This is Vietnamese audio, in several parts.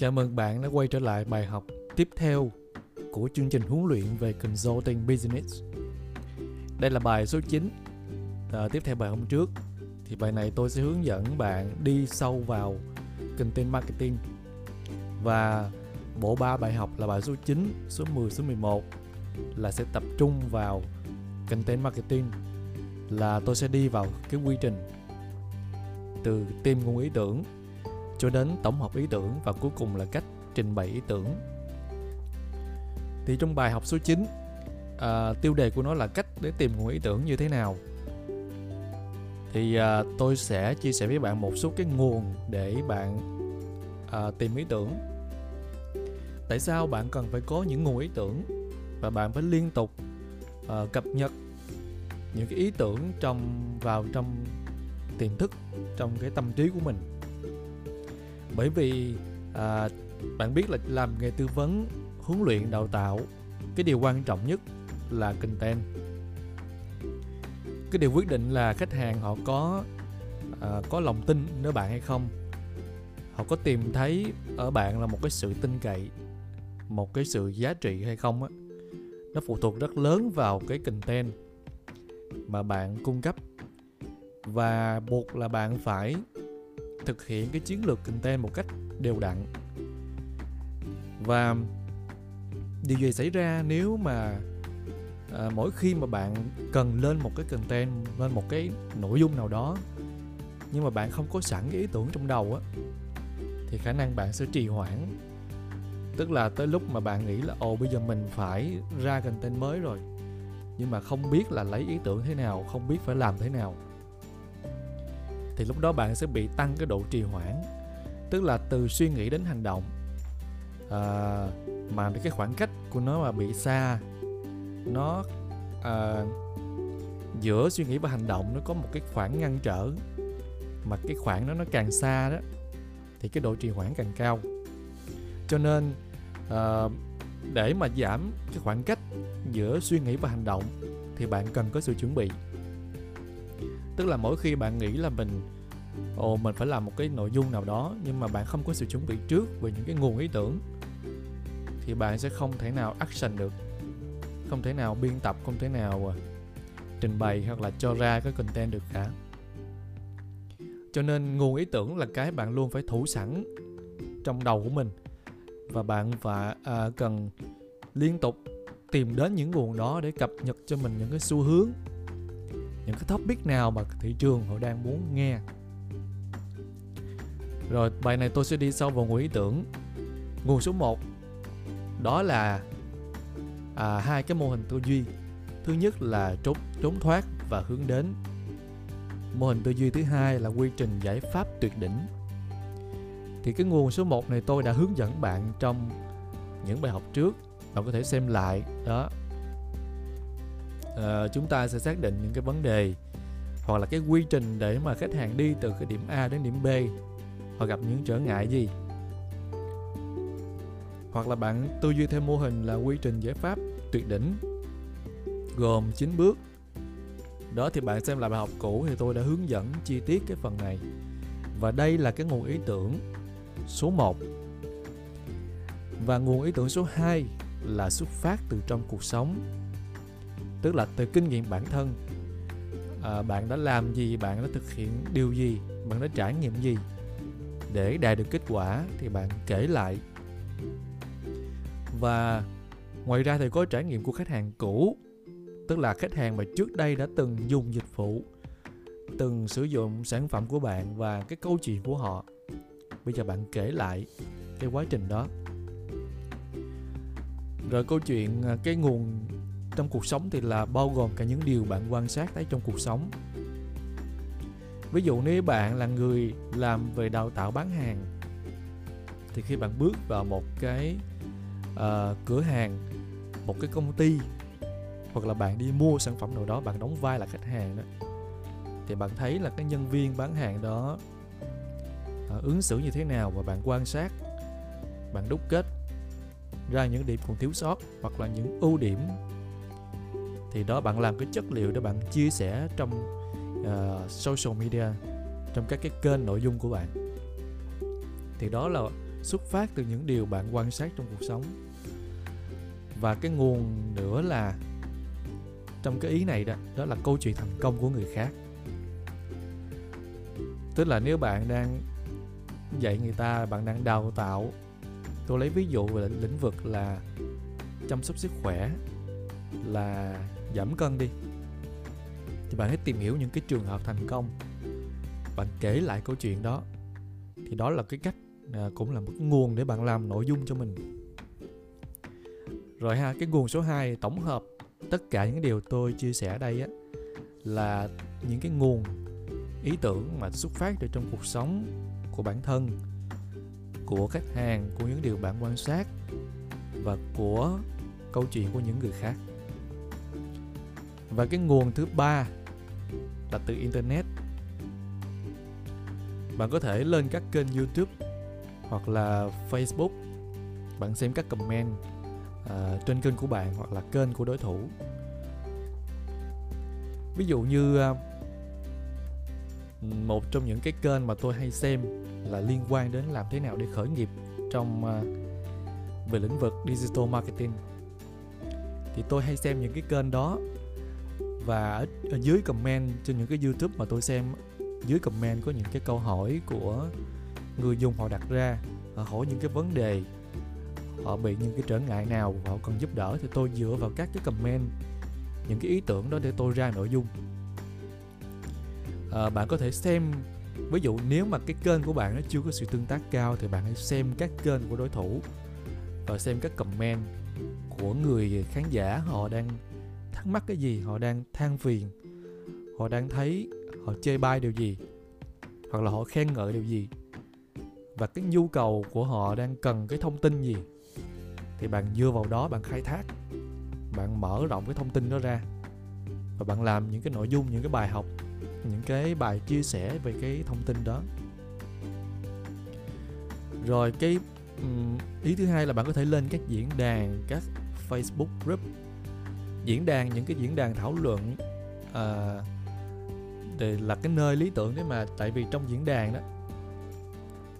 Chào mừng bạn đã quay trở lại bài học tiếp theo của chương trình huấn luyện về Consulting Business. Đây là bài số 9. À, tiếp theo bài hôm trước thì bài này tôi sẽ hướng dẫn bạn đi sâu vào content marketing và bộ ba bài học là bài số 9, số 10, số 11 là sẽ tập trung vào content marketing là tôi sẽ đi vào cái quy trình từ tìm nguồn ý tưởng cho đến tổng hợp ý tưởng và cuối cùng là cách trình bày ý tưởng. Thì trong bài học số 9 à, tiêu đề của nó là cách để tìm nguồn ý tưởng như thế nào. Thì à, tôi sẽ chia sẻ với bạn một số cái nguồn để bạn à, tìm ý tưởng. Tại sao bạn cần phải có những nguồn ý tưởng và bạn phải liên tục à, cập nhật những cái ý tưởng trong vào trong tiềm thức trong cái tâm trí của mình? Bởi vì à, bạn biết là làm nghề tư vấn huấn luyện đào tạo cái điều quan trọng nhất là content. Cái điều quyết định là khách hàng họ có à, có lòng tin nơi bạn hay không. Họ có tìm thấy ở bạn là một cái sự tin cậy một cái sự giá trị hay không á nó phụ thuộc rất lớn vào cái content mà bạn cung cấp. Và buộc là bạn phải thực hiện cái chiến lược content một cách đều đặn. Và điều gì xảy ra nếu mà à, mỗi khi mà bạn cần lên một cái content lên một cái nội dung nào đó nhưng mà bạn không có sẵn cái ý tưởng trong đầu á thì khả năng bạn sẽ trì hoãn. Tức là tới lúc mà bạn nghĩ là ồ bây giờ mình phải ra content mới rồi. Nhưng mà không biết là lấy ý tưởng thế nào không biết phải làm thế nào thì lúc đó bạn sẽ bị tăng cái độ trì hoãn. Tức là từ suy nghĩ đến hành động à, mà cái khoảng cách của nó mà bị xa nó à, giữa suy nghĩ và hành động nó có một cái khoảng ngăn trở mà cái khoảng đó nó càng xa đó thì cái độ trì hoãn càng cao. Cho nên à, để mà giảm cái khoảng cách giữa suy nghĩ và hành động thì bạn cần có sự chuẩn bị tức là mỗi khi bạn nghĩ là mình ồ mình phải làm một cái nội dung nào đó nhưng mà bạn không có sự chuẩn bị trước về những cái nguồn ý tưởng thì bạn sẽ không thể nào action được. Không thể nào biên tập không thể nào à, trình bày hoặc là cho ra cái content được cả. Cho nên nguồn ý tưởng là cái bạn luôn phải thủ sẵn trong đầu của mình. Và bạn phải à, cần liên tục tìm đến những nguồn đó để cập nhật cho mình những cái xu hướng những cái topic nào mà thị trường họ đang muốn nghe. Rồi bài này tôi sẽ đi sâu vào nguồn ý tưởng. Nguồn số 1 đó là à, hai cái mô hình tư duy. Thứ nhất là trốn trốn thoát và hướng đến. Mô hình tư duy thứ hai là quy trình giải pháp tuyệt đỉnh. Thì cái nguồn số 1 này tôi đã hướng dẫn bạn trong những bài học trước. Bạn có thể xem lại đó uh, chúng ta sẽ xác định những cái vấn đề hoặc là cái quy trình để mà khách hàng đi từ cái điểm A đến điểm B họ gặp những trở ngại gì. Hoặc là bạn tư duy theo mô hình là quy trình giải pháp tuyệt đỉnh gồm 9 bước. Đó thì bạn xem lại bài học cũ thì tôi đã hướng dẫn chi tiết cái phần này. Và đây là cái nguồn ý tưởng số 1 và nguồn ý tưởng số 2 là xuất phát từ trong cuộc sống tức là từ kinh nghiệm bản thân. À, bạn đã làm gì bạn đã thực hiện điều gì bạn đã trải nghiệm gì? Để đạt được kết quả thì bạn kể lại. Và ngoài ra thì có trải nghiệm của khách hàng cũ. Tức là khách hàng mà trước đây đã từng dùng dịch vụ từng sử dụng sản phẩm của bạn và cái câu chuyện của họ. Bây giờ bạn kể lại cái quá trình đó. Rồi câu chuyện à, cái nguồn trong cuộc sống thì là bao gồm cả những điều bạn quan sát thấy trong cuộc sống. Ví dụ nếu bạn là người làm về đào tạo bán hàng thì khi bạn bước vào một cái uh, cửa hàng một cái công ty hoặc là bạn đi mua sản phẩm nào đó bạn đóng vai là khách hàng đó thì bạn thấy là cái nhân viên bán hàng đó uh, ứng xử như thế nào và bạn quan sát bạn đúc kết ra những điểm còn thiếu sót hoặc là những ưu điểm thì đó bạn làm cái chất liệu để bạn chia sẻ trong uh, social media trong các cái kênh nội dung của bạn. Thì đó là xuất phát từ những điều bạn quan sát trong cuộc sống. Và cái nguồn nữa là trong cái ý này đó đó là câu chuyện thành công của người khác. Tức là nếu bạn đang dạy người ta bạn đang đào tạo tôi lấy ví dụ về lĩnh vực là chăm sóc sức khỏe là giảm cân đi. Thì bạn hãy tìm hiểu những cái trường hợp thành công. Bạn kể lại câu chuyện đó. Thì đó là cái cách à, cũng là một cái nguồn để bạn làm nội dung cho mình. Rồi ha cái nguồn số 2 tổng hợp tất cả những điều tôi chia sẻ đây á là những cái nguồn ý tưởng mà xuất phát từ trong cuộc sống của bản thân của khách hàng của những điều bạn quan sát và của câu chuyện của những người khác và cái nguồn thứ ba là từ internet. Bạn có thể lên các kênh youtube hoặc là facebook. Bạn xem các comment uh, trên kênh của bạn hoặc là kênh của đối thủ. Ví dụ như uh, một trong những cái kênh mà tôi hay xem là liên quan đến làm thế nào để khởi nghiệp trong uh, về lĩnh vực digital marketing. Thì tôi hay xem những cái kênh đó và ở, ở dưới comment trên những cái youtube mà tôi xem dưới comment có những cái câu hỏi của người dùng họ đặt ra họ hỏi những cái vấn đề họ bị những cái trở ngại nào họ cần giúp đỡ thì tôi dựa vào các cái comment những cái ý tưởng đó để tôi ra nội dung. À, bạn có thể xem ví dụ nếu mà cái kênh của bạn nó chưa có sự tương tác cao thì bạn hãy xem các kênh của đối thủ và xem các comment của người khán giả họ đang thắc mắc cái gì, họ đang than phiền, họ đang thấy họ chê bai điều gì, hoặc là họ khen ngợi điều gì. Và cái nhu cầu của họ đang cần cái thông tin gì, thì bạn dựa vào đó bạn khai thác, bạn mở rộng cái thông tin đó ra. Và bạn làm những cái nội dung, những cái bài học, những cái bài chia sẻ về cái thông tin đó. Rồi cái ý thứ hai là bạn có thể lên các diễn đàn, các facebook group diễn đàn những cái diễn đàn thảo luận à, để là cái nơi lý tưởng đấy mà tại vì trong diễn đàn đó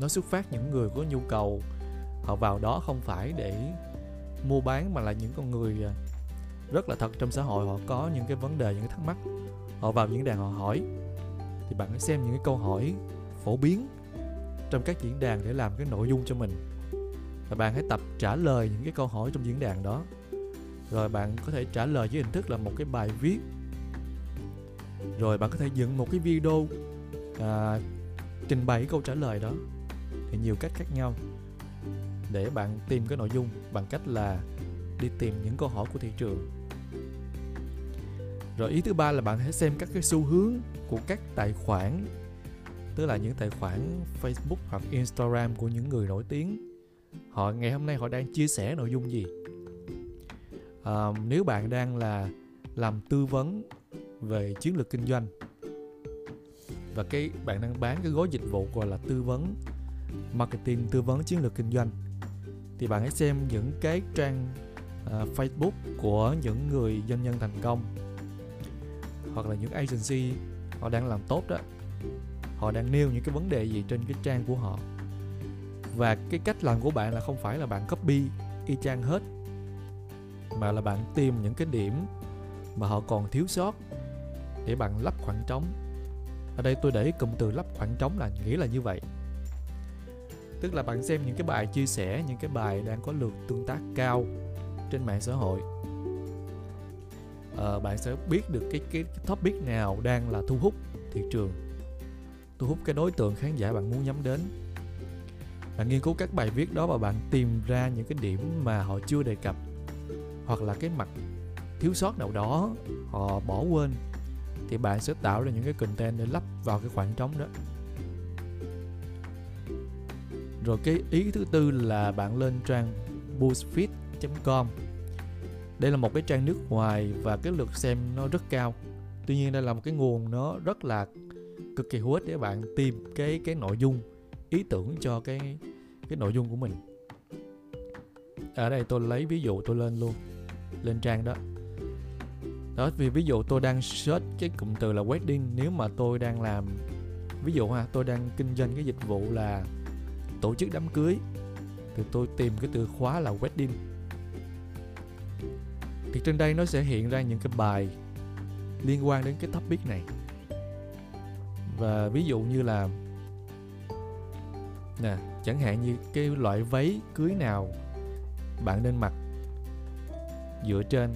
nó xuất phát những người có nhu cầu họ vào đó không phải để mua bán mà là những con người ờ, rất là thật trong xã hội họ có những cái vấn đề những cái thắc mắc. Họ vào diễn đàn họ hỏi. Thì bạn hãy xem những cái câu hỏi phổ biến trong các diễn đàn để làm cái nội dung cho mình. Và bạn hãy tập trả lời những cái câu hỏi trong diễn đàn đó rồi bạn có thể trả lời dưới hình thức là một cái bài viết. Rồi bạn có thể dựng một cái video à, trình bày câu trả lời đó. Thì nhiều cách khác nhau. Để bạn tìm cái nội dung bằng cách là đi tìm những câu hỏi của thị trường. Rồi ý thứ ba là bạn hãy xem các cái xu hướng của các tài khoản tức là những tài khoản Facebook hoặc Instagram của những người nổi tiếng. Họ ngày hôm nay họ đang chia sẻ nội dung gì? À, nếu bạn đang là làm tư vấn về chiến lược kinh doanh và cái bạn đang bán cái gói dịch vụ gọi là tư vấn marketing tư vấn chiến lược kinh doanh thì bạn hãy xem những cái trang uh, Facebook của những người doanh nhân thành công hoặc là những agency họ đang làm tốt đó. Họ đang nêu những cái vấn đề gì trên cái trang của họ. Và cái cách làm của bạn là không phải là bạn copy y chang hết mà là bạn tìm những cái điểm mà họ còn thiếu sót để bạn lắp khoảng trống. Ở đây tôi để cụm từ lắp khoảng trống là nghĩa là như vậy. Tức là bạn xem những cái bài chia sẻ những cái bài đang có lượt tương tác cao trên mạng xã hội. À, bạn sẽ biết được cái, cái cái topic nào đang là thu hút thị trường thu hút cái đối tượng khán giả bạn muốn nhắm đến. Bạn nghiên cứu các bài viết đó và bạn tìm ra những cái điểm mà họ chưa đề cập hoặc là cái mặt thiếu sót nào đó, họ bỏ quên, thì bạn sẽ tạo ra những cái content để lắp vào cái khoảng trống đó. Rồi cái ý thứ tư là bạn lên trang boostfit.com đây là một cái trang nước ngoài và cái lượt xem nó rất cao. Tuy nhiên đây là một cái nguồn nó rất là cực kỳ hữu ích để bạn tìm cái cái nội dung, ý tưởng cho cái cái nội dung của mình. Ở đây tôi lấy ví dụ tôi lên luôn lên trang đó. Đó, vì ví dụ tôi đang search cái cụm từ là wedding, nếu mà tôi đang làm, ví dụ ha, tôi đang kinh doanh cái dịch vụ là tổ chức đám cưới, thì tôi tìm cái từ khóa là wedding. Thì trên đây nó sẽ hiện ra những cái bài liên quan đến cái topic này. Và ví dụ như là, nè, chẳng hạn như cái loại váy cưới nào bạn nên mặc dựa trên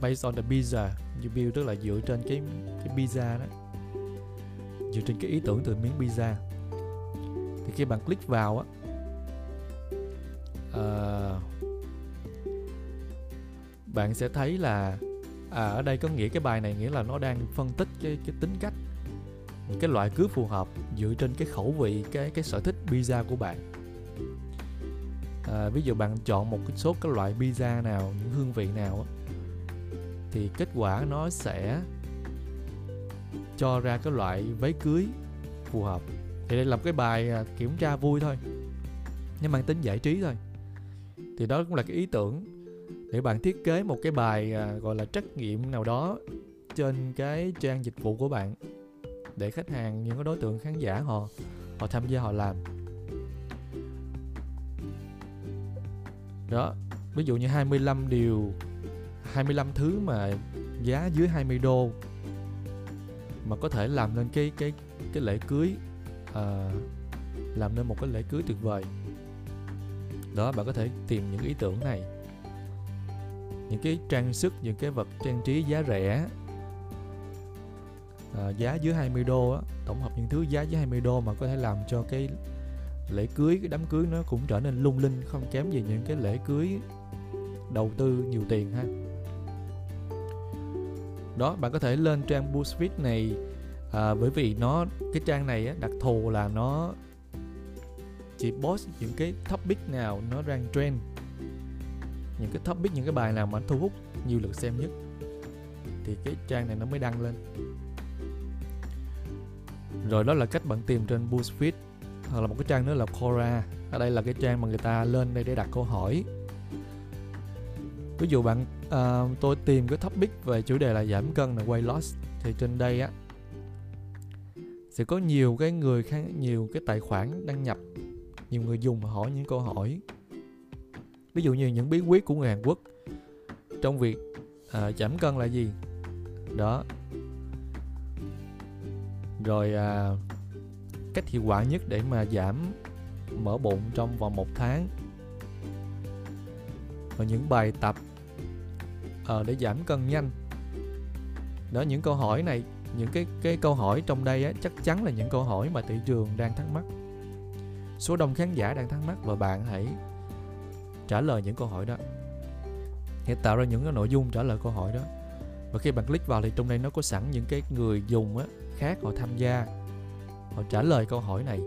based on the pizza như build tức là dựa trên cái cái pizza đó. Dựa trên cái ý tưởng từ miếng pizza. Thì khi bạn click vào á uh, bạn sẽ thấy là à, ở đây có nghĩa cái bài này nghĩa là nó đang phân tích cái cái tính cách cái loại cưới phù hợp dựa trên cái khẩu vị cái cái sở thích pizza của bạn à, ví dụ bạn chọn một cái số các loại pizza nào những hương vị nào thì kết quả nó sẽ cho ra cái loại váy cưới phù hợp. Thì đây là một cái bài à, kiểm tra vui thôi nhưng mang tính giải trí thôi. Thì đó cũng là cái ý tưởng để bạn thiết kế một cái bài à, gọi là trắc nghiệm nào đó trên cái trang dịch vụ của bạn để khách hàng những cái đối tượng khán giả họ họ tham gia họ làm. Đó ví dụ như 25 điều 25 thứ mà giá dưới 20 đô mà có thể làm nên cái cái cái lễ cưới à, làm nên một cái lễ cưới tuyệt vời. Đó bạn có thể tìm những ý tưởng này. Những cái trang sức những cái vật trang trí giá rẻ à, giá dưới 20 đô á, tổng hợp những thứ giá dưới 20 đô mà có thể làm cho cái lễ cưới cái đám cưới nó cũng trở nên lung linh không kém gì những cái lễ cưới đầu tư nhiều tiền ha. Đó bạn có thể lên trang BuzzFeed này à, bởi vì nó cái trang này á, đặc thù là nó chỉ post những cái topic nào nó đang trend. Những cái topic những cái bài nào mà thu hút nhiều lượt xem nhất thì cái trang này nó mới đăng lên. Rồi đó là cách bạn tìm trên BuzzFeed hoặc là một cái trang nữa là Quora. Ở đây là cái trang mà người ta lên đây để đặt câu hỏi. Ví dụ bạn uh, tôi tìm cái topic về chủ đề là giảm cân là weight loss thì trên đây á sẽ có nhiều cái người khác nhiều cái tài khoản đăng nhập nhiều người dùng hỏi những câu hỏi. Ví dụ như những bí quyết của người Hàn Quốc trong việc uh, giảm cân là gì? Đó. Rồi à, cách hiệu quả nhất để mà giảm mỡ bụng trong vòng một tháng. Và những bài tập à, để giảm cân nhanh. Đó những câu hỏi này những cái cái câu hỏi trong đây á, chắc chắn là những câu hỏi mà thị trường đang thắc mắc. Số đông khán giả đang thắc mắc và bạn hãy trả lời những câu hỏi đó. Hãy tạo ra những cái nội dung trả lời câu hỏi đó. Và khi bạn click vào thì trong đây nó có sẵn những cái người dùng á, khác họ tham gia họ trả lời câu hỏi này.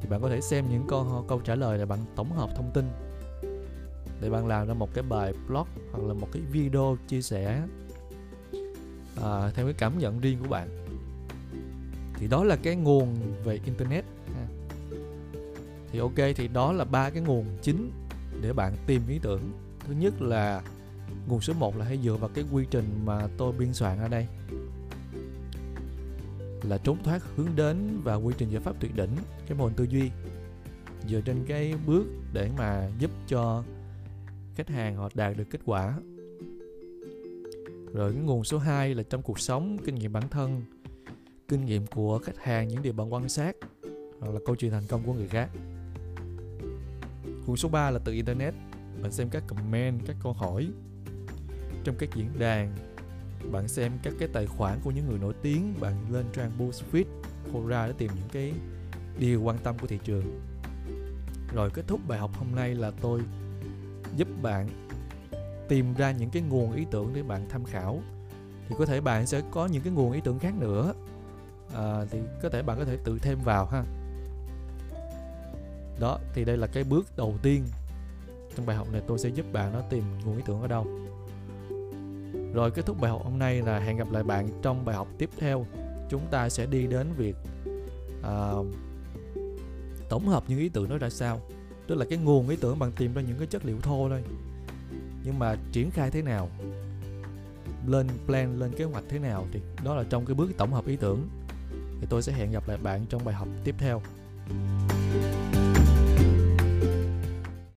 Thì bạn có thể xem những câu câu trả lời là bạn tổng hợp thông tin để bạn làm ra một cái bài blog hoặc là một cái video chia sẻ à, theo cái cảm nhận riêng của bạn. Thì đó là cái nguồn về internet thì ok thì đó là ba cái nguồn chính để bạn tìm ý tưởng. Thứ nhất là nguồn số 1 là hãy dựa vào cái quy trình mà tôi biên soạn ở đây là trốn thoát hướng đến và quy trình giải pháp tuyệt đỉnh, cái mô hình tư duy. Dựa trên cái bước để mà giúp cho khách hàng họ đạt được kết quả. Rồi cái nguồn số 2 là trong cuộc sống, kinh nghiệm bản thân, kinh nghiệm của khách hàng, những điều bạn quan sát, hoặc là câu chuyện thành công của người khác. Nguồn số 3 là từ internet. Bạn xem các comment, các câu hỏi trong các diễn đàn bạn xem các cái tài khoản của những người nổi tiếng bạn lên trang BuzzFeed Quora để tìm những cái điều quan tâm của thị trường. Rồi kết thúc bài học hôm nay là tôi giúp bạn tìm ra những cái nguồn ý tưởng để bạn tham khảo. Thì có thể bạn sẽ có những cái nguồn ý tưởng khác nữa. À, thì có thể bạn có thể tự thêm vào ha. Đó thì đây là cái bước đầu tiên trong bài học này. Tôi sẽ giúp bạn nó tìm nguồn ý tưởng ở đâu rồi kết thúc bài học hôm nay là hẹn gặp lại bạn trong bài học tiếp theo. Chúng ta sẽ đi đến việc uh, tổng hợp những ý tưởng đó ra sao. Tức là cái nguồn ý tưởng bạn tìm ra những cái chất liệu thô thôi. Nhưng mà triển khai thế nào? Lên plan, lên kế hoạch thế nào thì đó là trong cái bước tổng hợp ý tưởng. Thì tôi sẽ hẹn gặp lại bạn trong bài học tiếp theo.